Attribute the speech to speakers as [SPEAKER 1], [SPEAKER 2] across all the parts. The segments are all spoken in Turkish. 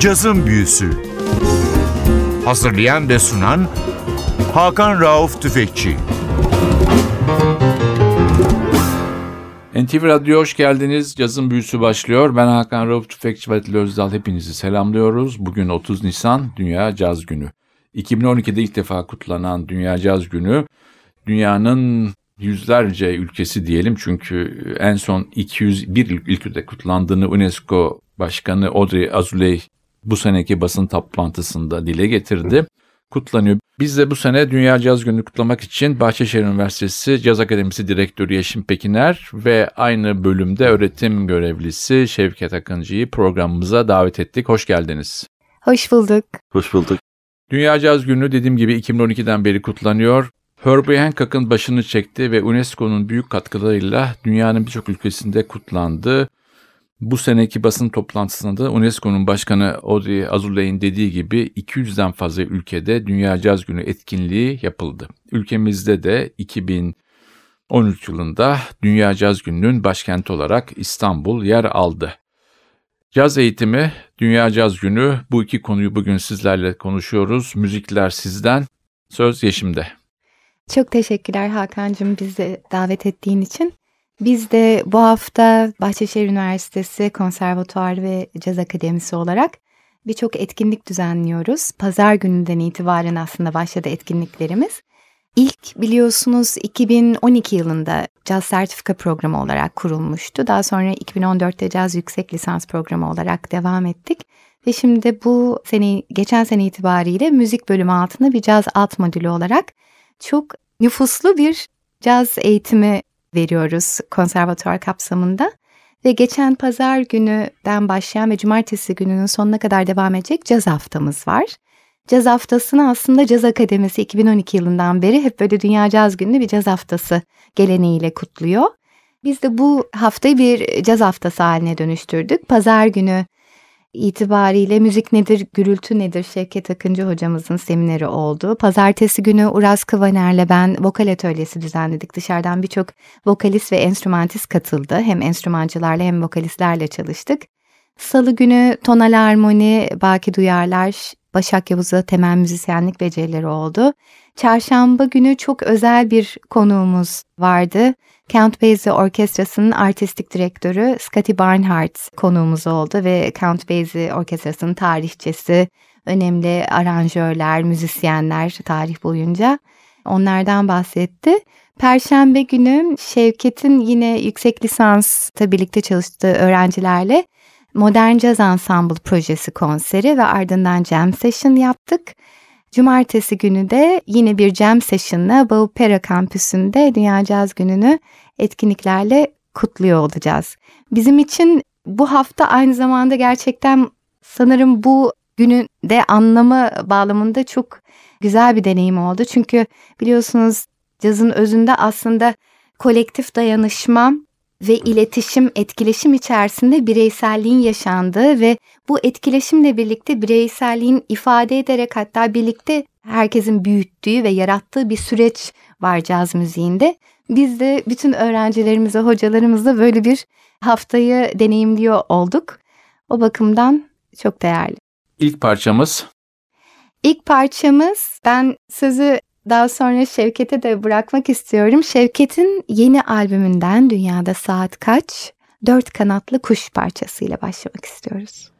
[SPEAKER 1] Cazın Büyüsü Hazırlayan ve sunan Hakan Rauf Tüfekçi
[SPEAKER 2] NTV Radyo hoş geldiniz. Cazın Büyüsü başlıyor. Ben Hakan Rauf Tüfekçi ve Atil Özdal. Hepinizi selamlıyoruz. Bugün 30 Nisan Dünya Caz Günü. 2012'de ilk defa kutlanan Dünya Caz Günü dünyanın yüzlerce ülkesi diyelim çünkü en son 201 ülkede kutlandığını UNESCO Başkanı Audrey Azoulay bu seneki basın toplantısında dile getirdi. Kutlanıyor. Biz de bu sene Dünya Caz Günü kutlamak için Bahçeşehir Üniversitesi Caz Akademisi Direktörü Yeşim Pekiner ve aynı bölümde öğretim görevlisi Şevket Akıncı'yı programımıza davet ettik. Hoş geldiniz.
[SPEAKER 3] Hoş bulduk.
[SPEAKER 4] Hoş bulduk.
[SPEAKER 2] Dünya Caz Günü dediğim gibi 2012'den beri kutlanıyor. Herbie Hancock'ın başını çekti ve UNESCO'nun büyük katkılarıyla dünyanın birçok ülkesinde kutlandı. Bu seneki basın toplantısında da UNESCO'nun başkanı Audrey Azoulay dediği gibi 200'den fazla ülkede Dünya Caz Günü etkinliği yapıldı. Ülkemizde de 2013 yılında Dünya Caz Günü'nün başkenti olarak İstanbul yer aldı. Caz eğitimi, Dünya Caz Günü bu iki konuyu bugün sizlerle konuşuyoruz. Müzikler sizden, söz Yeşim'de.
[SPEAKER 3] Çok teşekkürler Hakan'cığım bizi davet ettiğin için. Biz de bu hafta Bahçeşehir Üniversitesi Konservatuar ve Caz Akademisi olarak birçok etkinlik düzenliyoruz. Pazar gününden itibaren aslında başladı etkinliklerimiz. İlk biliyorsunuz 2012 yılında caz sertifika programı olarak kurulmuştu. Daha sonra 2014'te caz yüksek lisans programı olarak devam ettik. Ve şimdi bu sene, geçen sene itibariyle müzik bölümü altında bir caz alt modülü olarak çok nüfuslu bir caz eğitimi veriyoruz konservatuar kapsamında. Ve geçen pazar günüden başlayan ve cumartesi gününün sonuna kadar devam edecek caz haftamız var. Caz haftasını aslında Caz Akademisi 2012 yılından beri hep böyle Dünya Caz Günü'nü bir caz haftası geleneğiyle kutluyor. Biz de bu haftayı bir caz haftası haline dönüştürdük. Pazar günü itibariyle müzik nedir, gürültü nedir Şevket Akıncı hocamızın semineri oldu. Pazartesi günü Uraz Kıvaner'le ben vokal atölyesi düzenledik. Dışarıdan birçok vokalist ve enstrümantist katıldı. Hem enstrümancılarla hem vokalistlerle çalıştık. Salı günü tonal harmoni, Baki Duyarlar, Başak Yavuz'a temel müzisyenlik becerileri oldu. Çarşamba günü çok özel bir konuğumuz vardı. Count Basie Orkestrası'nın artistik direktörü Scotty Barnhart konuğumuz oldu ve Count Basie Orkestrası'nın tarihçesi, önemli aranjörler, müzisyenler tarih boyunca onlardan bahsetti. Perşembe günü Şevket'in yine yüksek lisansta birlikte çalıştığı öğrencilerle Modern Jazz Ensemble projesi konseri ve ardından jam session yaptık. Cumartesi günü de yine bir jam session'la Baupera kampüsünde Dünya Caz Günü'nü etkinliklerle kutluyor olacağız. Bizim için bu hafta aynı zamanda gerçekten sanırım bu günün de anlamı bağlamında çok güzel bir deneyim oldu. Çünkü biliyorsunuz cazın özünde aslında kolektif dayanışma ve iletişim, etkileşim içerisinde bireyselliğin yaşandığı ve bu etkileşimle birlikte bireyselliğin ifade ederek hatta birlikte herkesin büyüttüğü ve yarattığı bir süreç var caz müziğinde. Biz de bütün öğrencilerimize, hocalarımızla böyle bir haftayı deneyimliyor olduk. O bakımdan çok değerli.
[SPEAKER 2] İlk parçamız?
[SPEAKER 3] İlk parçamız ben sözü daha sonra Şevket'e de bırakmak istiyorum. Şevket'in yeni albümünden Dünyada Saat Kaç? Dört kanatlı kuş parçasıyla başlamak istiyoruz.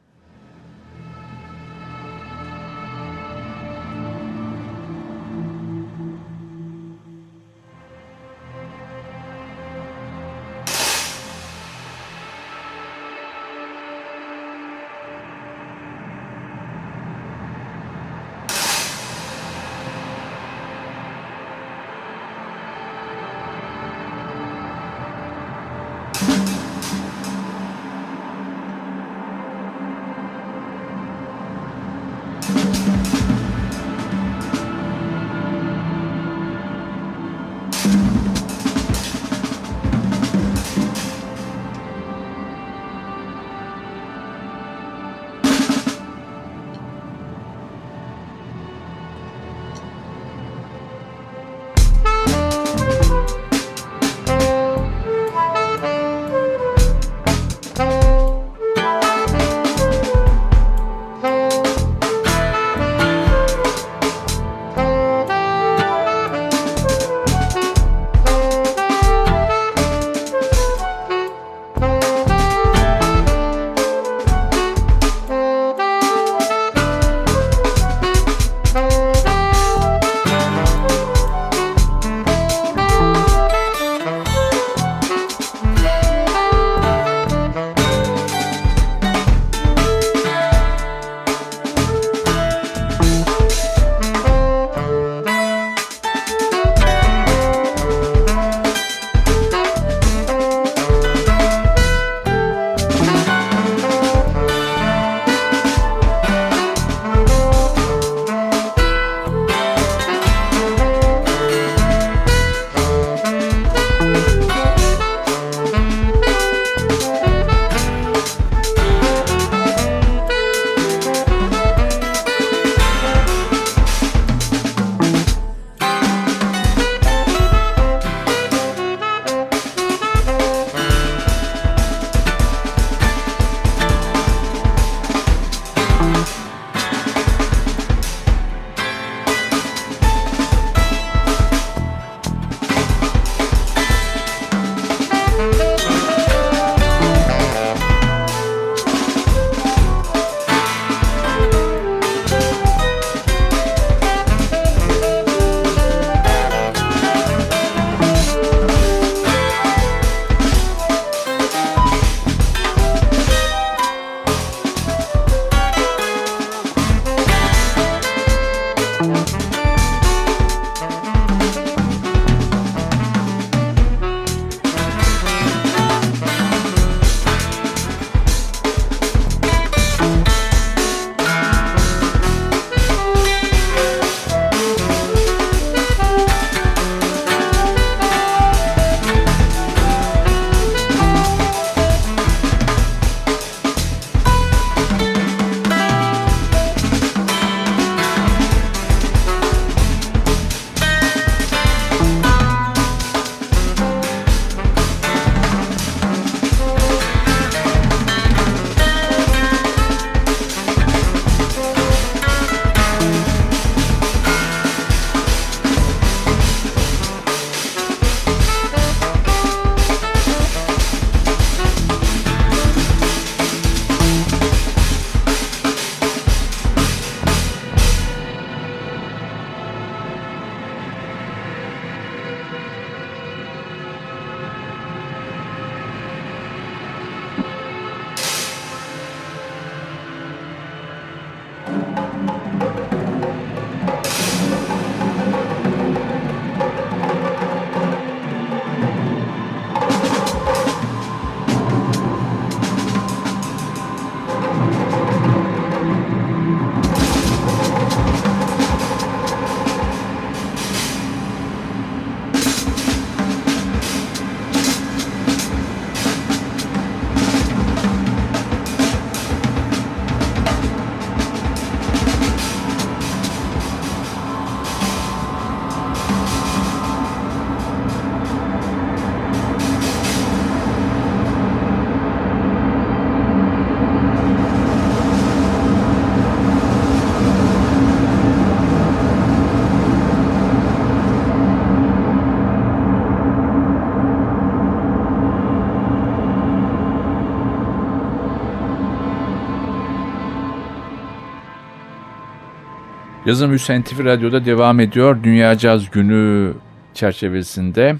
[SPEAKER 2] Yazım Hüseyin TV Radyo'da devam ediyor. Dünya Caz Günü çerçevesinde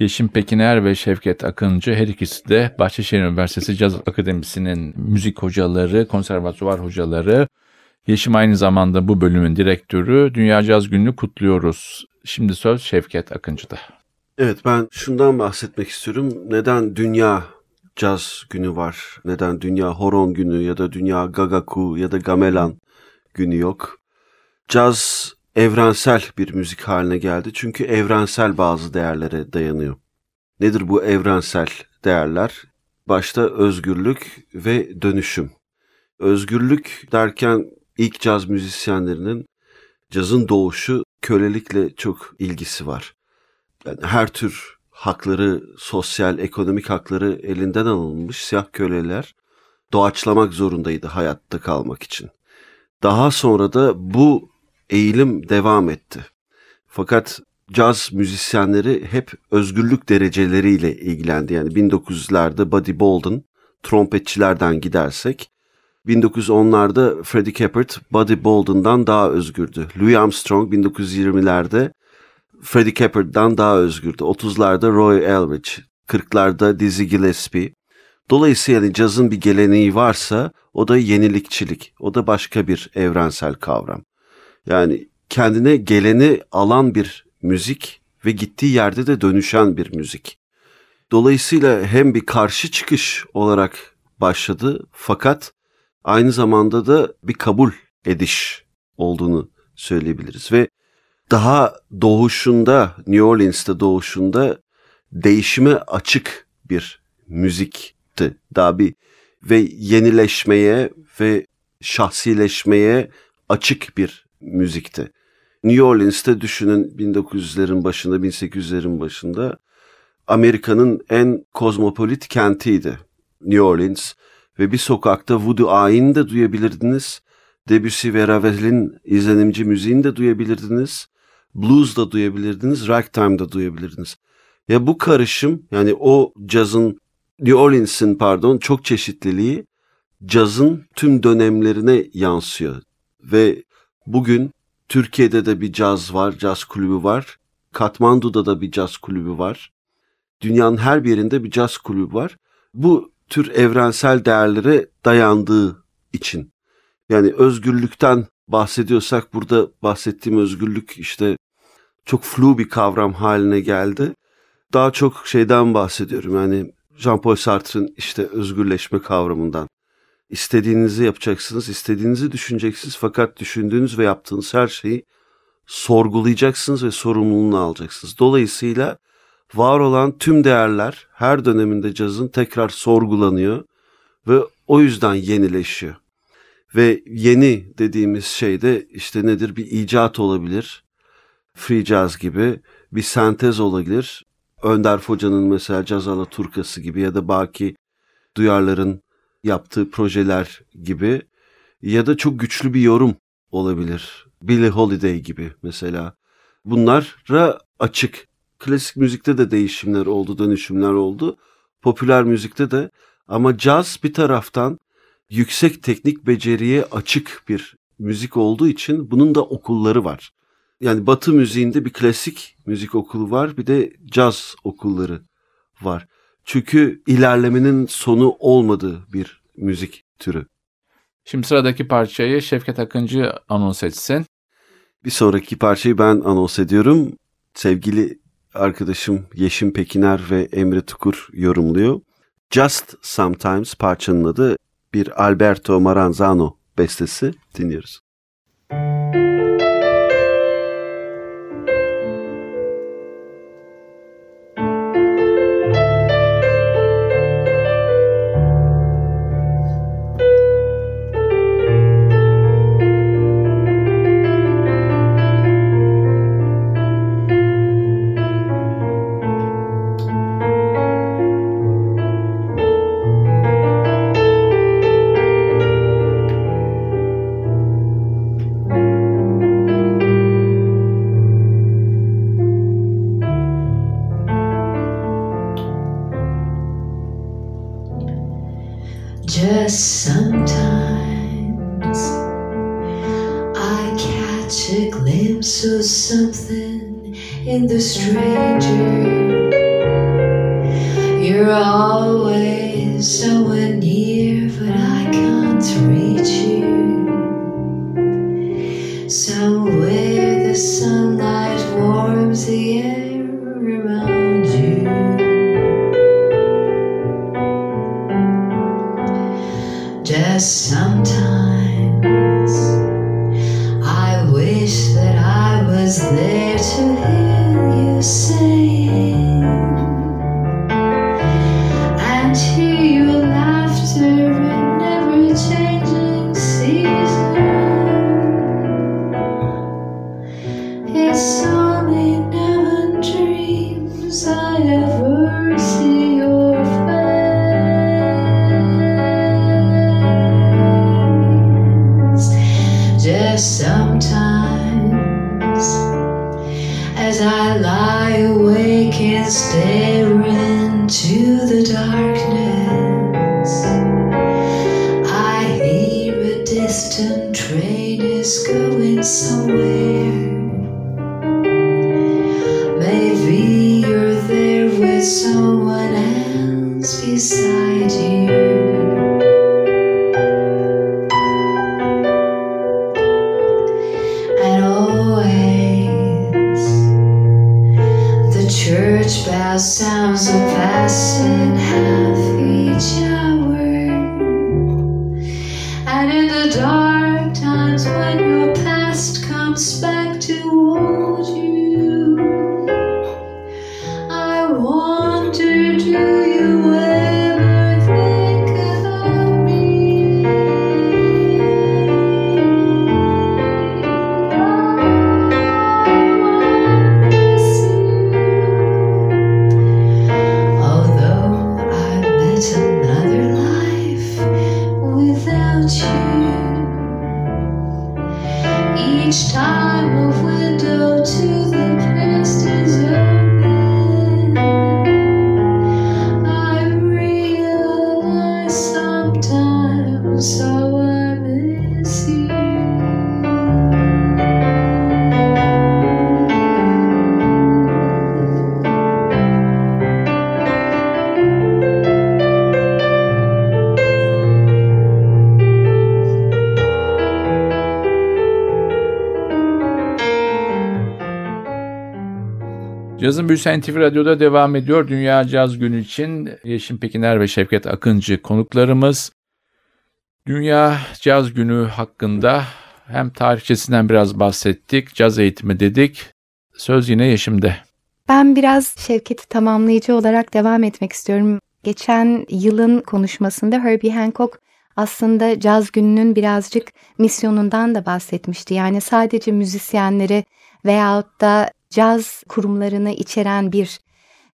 [SPEAKER 2] Yeşim Pekiner ve Şevket Akıncı her ikisi de Bahçeşehir Üniversitesi Caz Akademisi'nin müzik hocaları, konservatuvar hocaları. Yeşim aynı zamanda bu bölümün direktörü. Dünya Caz Günü'nü kutluyoruz. Şimdi söz Şevket Akıncı'da.
[SPEAKER 4] Evet ben şundan bahsetmek istiyorum. Neden Dünya Caz Günü var? Neden Dünya Horon Günü ya da Dünya Gagaku ya da Gamelan Günü yok? Caz evrensel bir müzik haline geldi. Çünkü evrensel bazı değerlere dayanıyor. Nedir bu evrensel değerler? Başta özgürlük ve dönüşüm. Özgürlük derken ilk caz müzisyenlerinin cazın doğuşu kölelikle çok ilgisi var. Yani her tür hakları, sosyal, ekonomik hakları elinden alınmış siyah köleler doğaçlamak zorundaydı hayatta kalmak için. Daha sonra da bu eğilim devam etti. Fakat caz müzisyenleri hep özgürlük dereceleriyle ilgilendi. Yani 1900'lerde Buddy Bolden, trompetçilerden gidersek 1910'larda Freddie Keppert Buddy Bolden'dan daha özgürdü. Louis Armstrong 1920'lerde Freddie Keppert'dan daha özgürdü. 30'larda Roy Eldridge, 40'larda Dizzy Gillespie. Dolayısıyla yani cazın bir geleneği varsa o da yenilikçilik. O da başka bir evrensel kavram. Yani kendine geleni alan bir müzik ve gittiği yerde de dönüşen bir müzik. Dolayısıyla hem bir karşı çıkış olarak başladı fakat aynı zamanda da bir kabul ediş olduğunu söyleyebiliriz ve daha doğuşunda New Orleans'ta doğuşunda değişime açık bir müzikti. Daha bir ve yenileşmeye ve şahsileşmeye açık bir müzikti. New Orleans'ta düşünün 1900'lerin başında, 1800'lerin başında Amerika'nın en kozmopolit kentiydi New Orleans ve bir sokakta Voodoo Ayin'i de duyabilirdiniz. Debussy ve Ravel'in izlenimci müziğini de duyabilirdiniz. Blues da duyabilirdiniz, ragtime da duyabilirdiniz. Ya bu karışım yani o cazın New Orleans'in pardon çok çeşitliliği cazın tüm dönemlerine yansıyor. Ve bugün Türkiye'de de bir caz var, caz kulübü var. Katmandu'da da bir caz kulübü var. Dünyanın her bir yerinde bir caz kulübü var. Bu tür evrensel değerlere dayandığı için. Yani özgürlükten bahsediyorsak burada bahsettiğim özgürlük işte çok flu bir kavram haline geldi. Daha çok şeyden bahsediyorum yani Jean-Paul Sartre'ın işte özgürleşme kavramından. İstediğinizi yapacaksınız, istediğinizi düşüneceksiniz fakat düşündüğünüz ve yaptığınız her şeyi sorgulayacaksınız ve sorumluluğunu alacaksınız. Dolayısıyla var olan tüm değerler her döneminde cazın tekrar sorgulanıyor ve o yüzden yenileşiyor. Ve yeni dediğimiz şey de işte nedir? Bir icat olabilir. Free jazz gibi bir sentez olabilir. Önder Foca'nın mesela Caz Turkası gibi ya da Baki Duyarlar'ın yaptığı projeler gibi ya da çok güçlü bir yorum olabilir. Billie Holiday gibi mesela. Bunlara açık. Klasik müzikte de değişimler oldu, dönüşümler oldu. Popüler müzikte de ama caz bir taraftan yüksek teknik beceriye açık bir müzik olduğu için bunun da okulları var. Yani Batı müziğinde bir klasik müzik okulu var, bir de caz okulları var. Çünkü ilerlemenin sonu olmadığı bir müzik türü.
[SPEAKER 2] Şimdi sıradaki parçayı Şevket Akıncı anons etsin.
[SPEAKER 4] Bir sonraki parçayı ben anons ediyorum. Sevgili arkadaşım Yeşim Pekiner ve Emre Tukur yorumluyor. Just Sometimes parçanın adı bir Alberto Maranzano bestesi dinliyoruz.
[SPEAKER 5] Just sometimes I catch a glimpse of something in the stranger. You're always somewhere back to
[SPEAKER 2] Cazın Büyüsü NTV Radyo'da devam ediyor. Dünya Caz Günü için Yeşim Pekiner ve Şevket Akıncı konuklarımız. Dünya Caz Günü hakkında hem tarihçesinden biraz bahsettik, caz eğitimi dedik. Söz yine Yeşim'de.
[SPEAKER 3] Ben biraz Şevket'i tamamlayıcı olarak devam etmek istiyorum. Geçen yılın konuşmasında Herbie Hancock aslında caz gününün birazcık misyonundan da bahsetmişti. Yani sadece müzisyenleri veyahut da caz kurumlarını içeren bir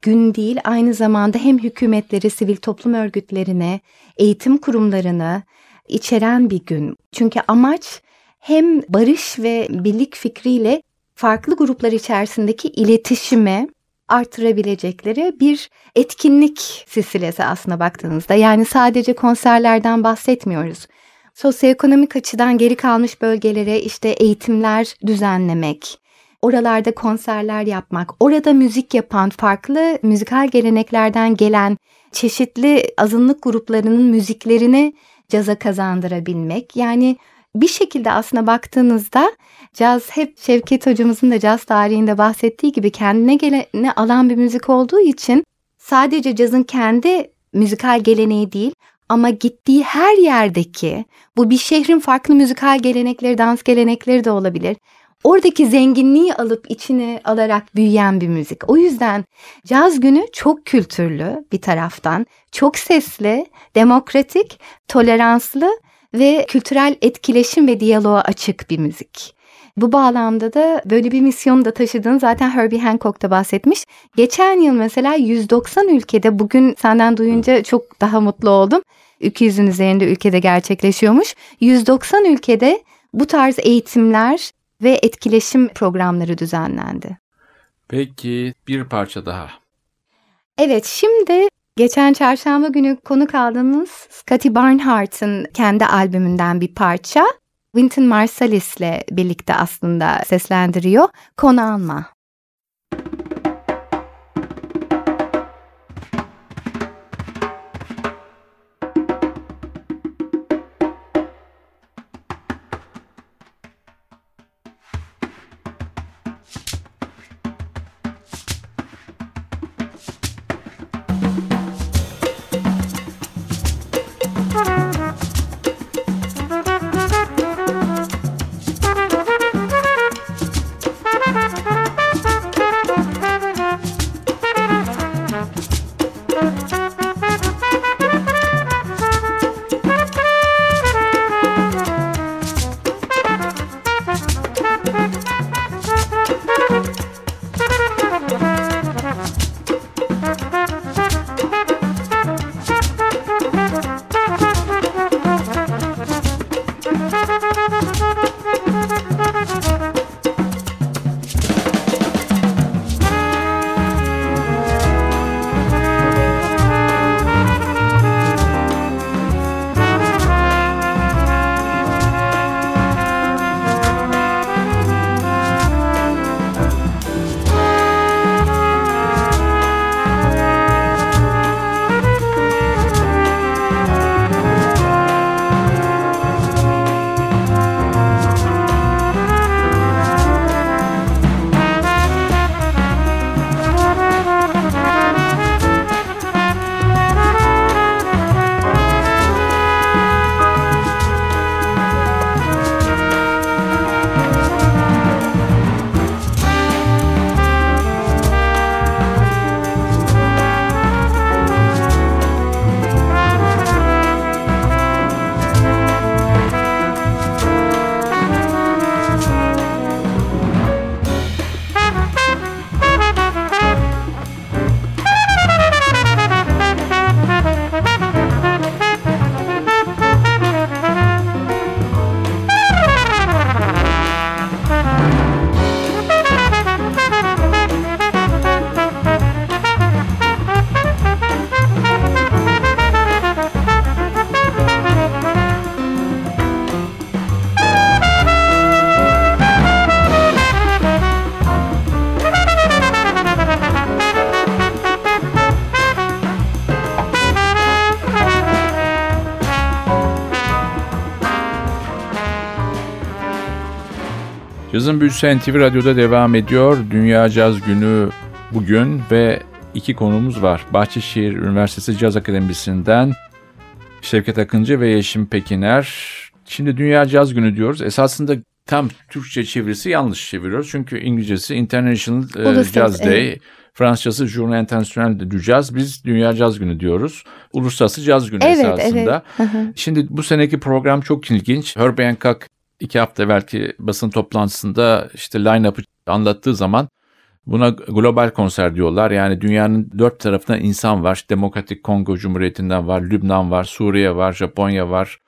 [SPEAKER 3] gün değil, aynı zamanda hem hükümetleri, sivil toplum örgütlerine, eğitim kurumlarını içeren bir gün. Çünkü amaç hem barış ve birlik fikriyle farklı gruplar içerisindeki iletişimi artırabilecekleri bir etkinlik silsilesi aslına baktığınızda. Yani sadece konserlerden bahsetmiyoruz. Sosyoekonomik açıdan geri kalmış bölgelere işte eğitimler düzenlemek, oralarda konserler yapmak, orada müzik yapan farklı müzikal geleneklerden gelen çeşitli azınlık gruplarının müziklerini caza kazandırabilmek. Yani bir şekilde aslına baktığınızda caz hep Şevket hocamızın da caz tarihinde bahsettiği gibi kendine geleni alan bir müzik olduğu için sadece cazın kendi müzikal geleneği değil ama gittiği her yerdeki bu bir şehrin farklı müzikal gelenekleri, dans gelenekleri de olabilir. Oradaki zenginliği alıp içine alarak büyüyen bir müzik. O yüzden caz günü çok kültürlü bir taraftan, çok sesli, demokratik, toleranslı ve kültürel etkileşim ve diyaloğa açık bir müzik. Bu bağlamda da böyle bir misyonu da taşıdığını zaten Herbie Hancock da bahsetmiş. Geçen yıl mesela 190 ülkede bugün senden duyunca çok daha mutlu oldum. 200'ün üzerinde ülkede gerçekleşiyormuş. 190 ülkede bu tarz eğitimler ve etkileşim programları düzenlendi.
[SPEAKER 2] Peki bir parça daha.
[SPEAKER 3] Evet şimdi geçen çarşamba günü konuk aldığımız Scotty Barnhart'ın kendi albümünden bir parça. Wynton Marsalis'le birlikte aslında seslendiriyor. Konu alma.
[SPEAKER 2] Cazın Büyüsü NTV Radyo'da devam ediyor. Dünya Caz Günü bugün ve iki konumuz var. Bahçeşehir Üniversitesi Caz Akademisi'nden Şevket Akıncı ve Yeşim Pekiner. Şimdi Dünya Caz Günü diyoruz. Esasında tam Türkçe çevirisi yanlış çeviriyoruz. Çünkü İngilizcesi International e,
[SPEAKER 3] Uluslararası,
[SPEAKER 2] Jazz Day,
[SPEAKER 3] evet.
[SPEAKER 2] Fransızcası Journée Internationale du Jazz. Biz Dünya Caz Günü diyoruz. Uluslararası Caz Günü
[SPEAKER 3] Evet,
[SPEAKER 2] esasında.
[SPEAKER 3] evet.
[SPEAKER 2] Şimdi bu seneki program çok ilginç. Herbie Hancock iki hafta belki basın toplantısında işte line-up'ı anlattığı zaman buna global konser diyorlar. Yani dünyanın dört tarafından insan var. Demokratik Kongo Cumhuriyeti'nden var, Lübnan var, Suriye var, Japonya var,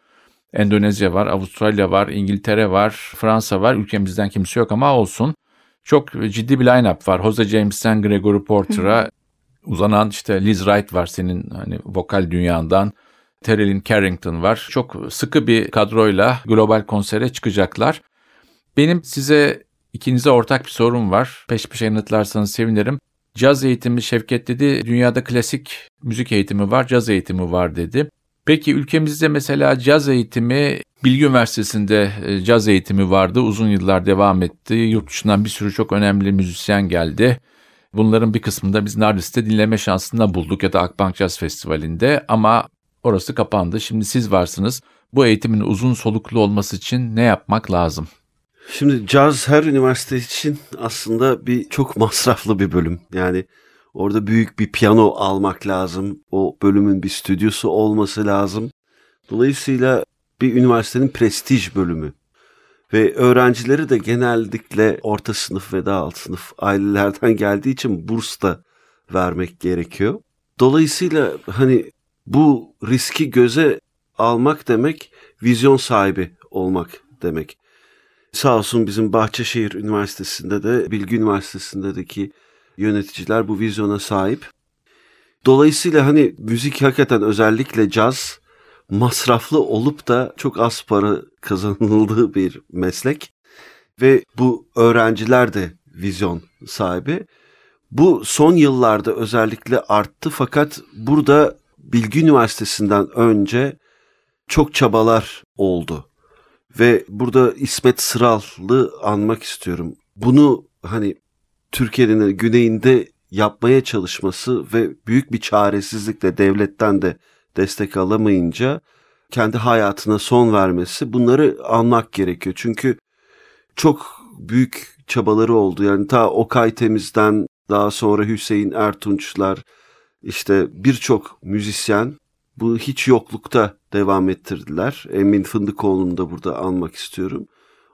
[SPEAKER 2] Endonezya var, Avustralya var, İngiltere var, Fransa var. Ülkemizden kimse yok ama olsun. Çok ciddi bir line-up var. Jose James'ten Gregory Porter'a uzanan işte Liz Wright var senin hani vokal dünyandan. Terrellin Carrington var. Çok sıkı bir kadroyla global konsere çıkacaklar. Benim size ikinize ortak bir sorum var. Peş peşe yanıtlarsanız sevinirim. Caz eğitimi Şevket dedi. Dünyada klasik müzik eğitimi var, caz eğitimi var dedi. Peki ülkemizde mesela caz eğitimi Bilgi Üniversitesi'nde e, caz eğitimi vardı. Uzun yıllar devam etti. Yurt dışından bir sürü çok önemli müzisyen geldi. Bunların bir kısmında biz Nardis'te dinleme şansını bulduk ya da Akbank Jazz Festivali'nde ama orası kapandı. Şimdi siz varsınız. Bu eğitimin uzun soluklu olması için ne yapmak lazım?
[SPEAKER 4] Şimdi caz her üniversite için aslında bir çok masraflı bir bölüm. Yani orada büyük bir piyano almak lazım. O bölümün bir stüdyosu olması lazım. Dolayısıyla bir üniversitenin prestij bölümü. Ve öğrencileri de genellikle orta sınıf ve daha alt sınıf ailelerden geldiği için burs da vermek gerekiyor. Dolayısıyla hani bu riski göze almak demek vizyon sahibi olmak demek. Sağ olsun bizim Bahçeşehir Üniversitesi'nde de Bilgi Üniversitesi'ndeki yöneticiler bu vizyona sahip. Dolayısıyla hani müzik hakikaten özellikle caz masraflı olup da çok az para kazanıldığı bir meslek ve bu öğrenciler de vizyon sahibi. Bu son yıllarda özellikle arttı fakat burada Bilgi Üniversitesi'nden önce çok çabalar oldu. Ve burada İsmet Sıral'ı anmak istiyorum. Bunu hani Türkiye'nin güneyinde yapmaya çalışması ve büyük bir çaresizlikle devletten de destek alamayınca kendi hayatına son vermesi bunları almak gerekiyor. Çünkü çok büyük çabaları oldu. Yani ta Okay Temiz'den daha sonra Hüseyin Ertunçlar işte birçok müzisyen bu hiç yoklukta devam ettirdiler. Emin Fındıkoğlu'nu da burada almak istiyorum.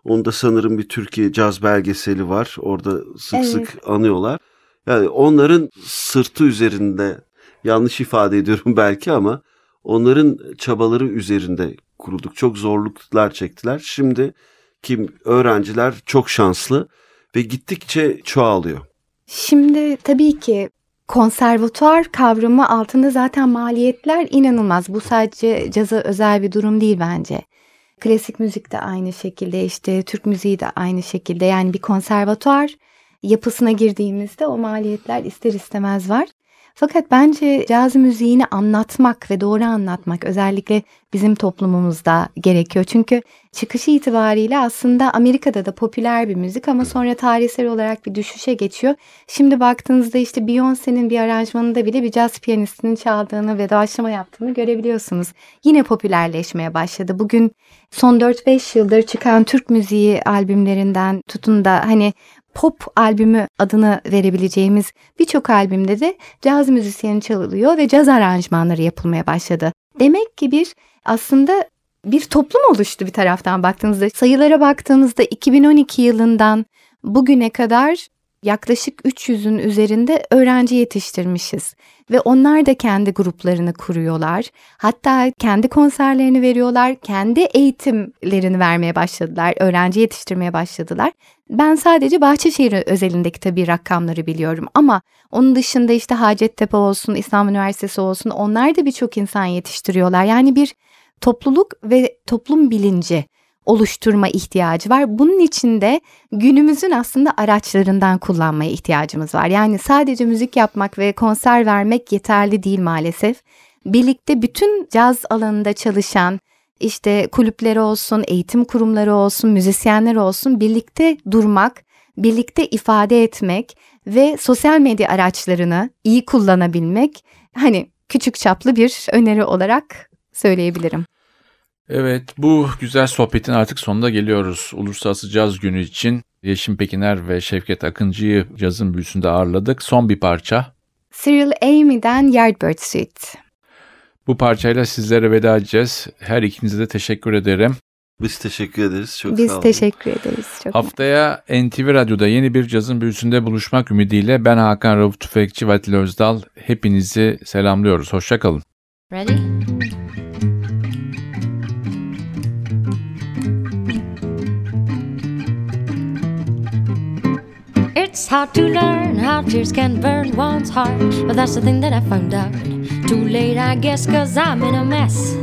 [SPEAKER 4] Onda sanırım bir Türkiye caz belgeseli var. Orada sık
[SPEAKER 3] Evet.
[SPEAKER 4] sık anıyorlar. Yani onların sırtı üzerinde yanlış ifade ediyorum belki ama onların çabaları üzerinde kurulduk. Çok zorluklar çektiler. Şimdi kim öğrenciler çok şanslı ve gittikçe çoğalıyor.
[SPEAKER 3] Şimdi tabii ki konservatuar kavramı altında zaten maliyetler inanılmaz. Bu sadece caza özel bir durum değil bence. Klasik müzik de aynı şekilde işte Türk müziği de aynı şekilde yani bir konservatuar yapısına girdiğimizde o maliyetler ister istemez var. Fakat bence caz müziğini anlatmak ve doğru anlatmak özellikle bizim toplumumuzda gerekiyor. Çünkü çıkışı itibariyle aslında Amerika'da da popüler bir müzik ama sonra tarihsel olarak bir düşüşe geçiyor. Şimdi baktığınızda işte Beyoncé'nin bir aranjmanında bile bir caz piyanistinin çaldığını ve doğaçlama yaptığını görebiliyorsunuz. Yine popülerleşmeye başladı. Bugün son 4-5 yıldır çıkan Türk müziği albümlerinden tutun da hani pop albümü adını verebileceğimiz birçok albümde de caz müzisyeni çalınıyor ve caz aranjmanları yapılmaya başladı. Demek ki bir aslında bir toplum oluştu bir taraftan baktığınızda. Sayılara baktığımızda 2012 yılından bugüne kadar yaklaşık 300'ün üzerinde öğrenci yetiştirmişiz. Ve onlar da kendi gruplarını kuruyorlar. Hatta kendi konserlerini veriyorlar, kendi eğitimlerini vermeye başladılar, öğrenci yetiştirmeye başladılar. Ben sadece Bahçeşehir özelindeki tabii rakamları biliyorum ama onun dışında işte Hacettepe olsun, İstanbul Üniversitesi olsun onlar da birçok insan yetiştiriyorlar. Yani bir topluluk ve toplum bilinci oluşturma ihtiyacı var. Bunun için de günümüzün aslında araçlarından kullanmaya ihtiyacımız var. Yani sadece müzik yapmak ve konser vermek yeterli değil maalesef. Birlikte bütün caz alanında çalışan işte kulüpleri olsun, eğitim kurumları olsun, müzisyenler olsun birlikte durmak, birlikte ifade etmek ve sosyal medya araçlarını iyi kullanabilmek hani küçük çaplı bir öneri olarak söyleyebilirim.
[SPEAKER 2] Evet bu güzel sohbetin artık sonuna geliyoruz. Uluslararası Caz Günü için Yeşim Pekiner ve Şevket Akıncı'yı cazın büyüsünde ağırladık. Son bir parça.
[SPEAKER 3] Cyril Amy'den Yardbird Suite.
[SPEAKER 2] Bu parçayla sizlere veda edeceğiz. Her ikinize de teşekkür ederim.
[SPEAKER 4] Biz teşekkür ederiz. Çok sağ
[SPEAKER 3] Biz
[SPEAKER 4] olun.
[SPEAKER 3] teşekkür ederiz. Çok
[SPEAKER 2] Haftaya NTV Radyo'da yeni bir cazın büyüsünde buluşmak ümidiyle ben Hakan Rauf Tüfekçi ve Atilla Özdal hepinizi selamlıyoruz. Hoşçakalın.
[SPEAKER 6] Ready? It's hard to learn how tears can burn one's heart, but that's the thing that I found out. Too late, I guess, cause I'm in a mess.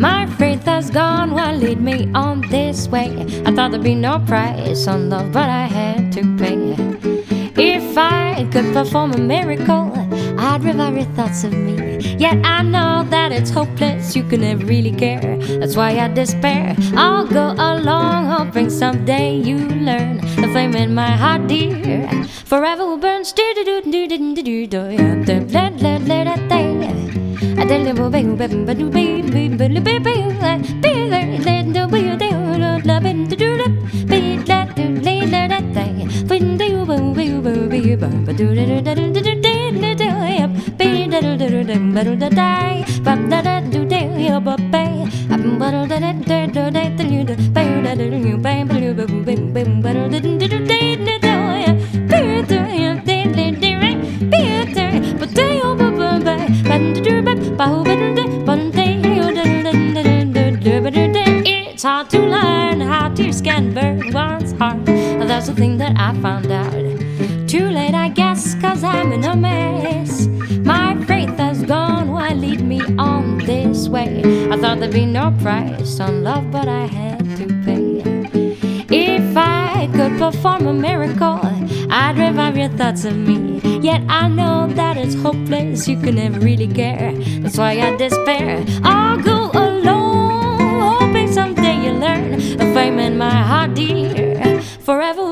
[SPEAKER 6] My faith has gone, what lead me on this way? I thought there'd be no price on love, but I had to pay. If I could perform a miracle, I'd revive your thoughts of me. Yet I know that it's hopeless, you can never really care. That's why I despair. I'll go along, hoping someday you learn the flame in my heart, dear. Forever will burn. It's hard to learn how tears can burn one's. That's the thing that I found out. Too late, I guess, cause I'm in a mess. Lead me on this way? I thought there'd be no price on love, but I had to pay. If I could perform a miracle, I'd revive your thoughts of me. Yet I know that it's hopeless, you can never really care. That's why I despair. I'll go alone, hoping someday you learn the fame in my heart, dear. Forever